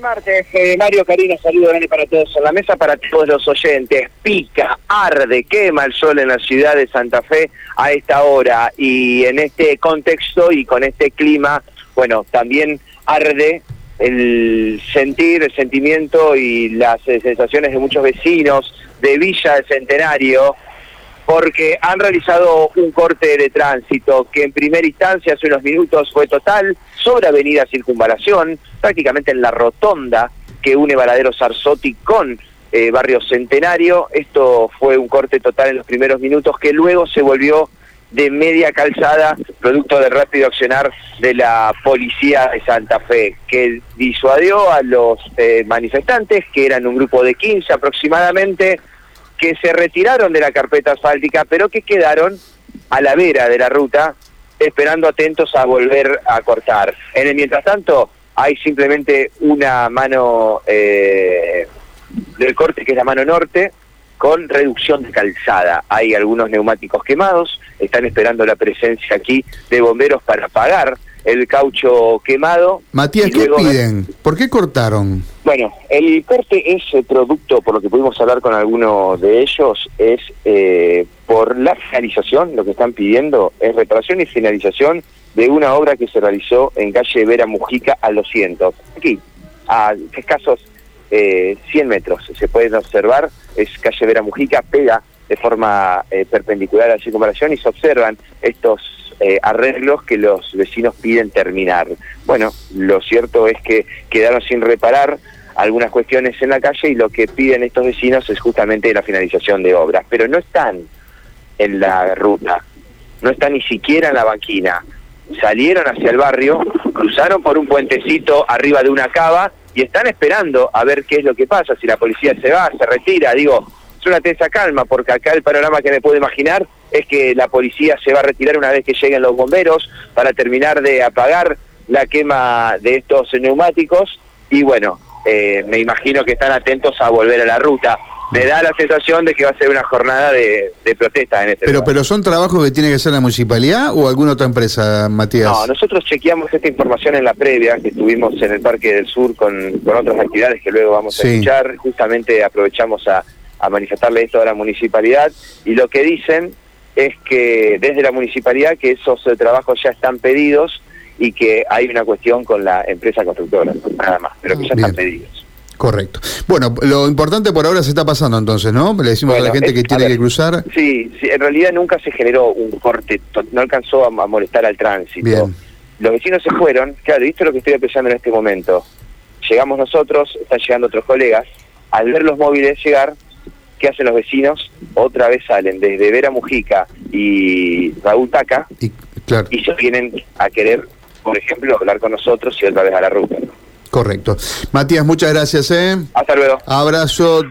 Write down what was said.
Martes, eh, Mario Karina, saludo grande para todos en la mesa, para todos los oyentes. Pica, arde, quema el sol en la ciudad de Santa Fe a esta hora y en este contexto y con este clima, bueno, también arde el sentir, el sentimiento y las eh, sensaciones de muchos vecinos de Villa del Centenario, porque han realizado un corte de tránsito que en primera instancia hace unos minutos fue total sobre Avenida Circunvalación, prácticamente en la rotonda que une Varadero Sarzotti con eh, Barrio Centenario. Esto fue un corte total en los primeros minutos que luego se volvió de media calzada, producto del rápido accionar de la policía de Santa Fe, que disuadió a los eh, manifestantes, que eran un grupo de 15 aproximadamente, que se retiraron de la carpeta asfáltica, pero que quedaron a la vera de la ruta, esperando atentos a volver a cortar. En el mientras tanto, hay simplemente una mano eh, del corte, que es la mano norte, con reducción de calzada. Hay algunos neumáticos quemados, están esperando la presencia aquí de bomberos para apagar el caucho quemado. Matías, ¿qué piden? ¿Por qué cortaron? Bueno, el corte es producto, por lo que pudimos hablar con algunos de ellos, es eh, por la finalización, lo que están pidiendo es reparación y finalización de una obra que se realizó en calle Vera Mujica al 200. Aquí, a escasos eh, 100 metros, se pueden observar, es calle Vera Mujica, pega de forma eh, perpendicular a la circunvalación y se observan estos eh, arreglos que los vecinos piden terminar. Bueno, lo cierto es que quedaron sin reparar algunas cuestiones en la calle y lo que piden estos vecinos es justamente la finalización de obras, pero no están en la ruta, no están ni siquiera en la banquina. Salieron hacia el barrio, cruzaron por un puentecito arriba de una cava y están esperando a ver qué es lo que pasa, si la policía se va, se retira, digo, es una tensa calma, porque acá el panorama que me puedo imaginar es que la policía se va a retirar una vez que lleguen los bomberos para terminar de apagar la quema de estos neumáticos y bueno, eh, me imagino que están atentos a volver a la ruta. Me da la sensación de que va a ser una jornada de, protesta en este Pero, pero son trabajos que tiene que hacer la municipalidad o alguna otra empresa, Matías. No, nosotros chequeamos esta información en la previa que estuvimos en el Parque del Sur con, con otras actividades que luego vamos a escuchar. Justamente aprovechamos a, a manifestarle esto a la municipalidad y lo que dicen es que desde la municipalidad que esos eh, trabajos ya están pedidos y que hay una cuestión con la empresa constructora, nada más, pero que ya están pedidos. Correcto. Bueno, lo importante por ahora se está pasando entonces, ¿no? Le decimos a la gente que tiene que cruzar. Sí, sí, en realidad nunca se generó un corte, no alcanzó a, molestar al tránsito. Los vecinos se fueron, claro, ¿viste lo que estoy pensando en este momento? Llegamos nosotros, están llegando otros colegas, al ver los móviles llegar, ¿qué hacen los vecinos? Otra vez salen desde Vera Mujica y Raúl Taca y, claro. y se vienen a querer, por ejemplo, hablar con nosotros y otra vez a la ruta. Correcto. Matías, muchas gracias. ¿eh? Hasta luego. Abrazo.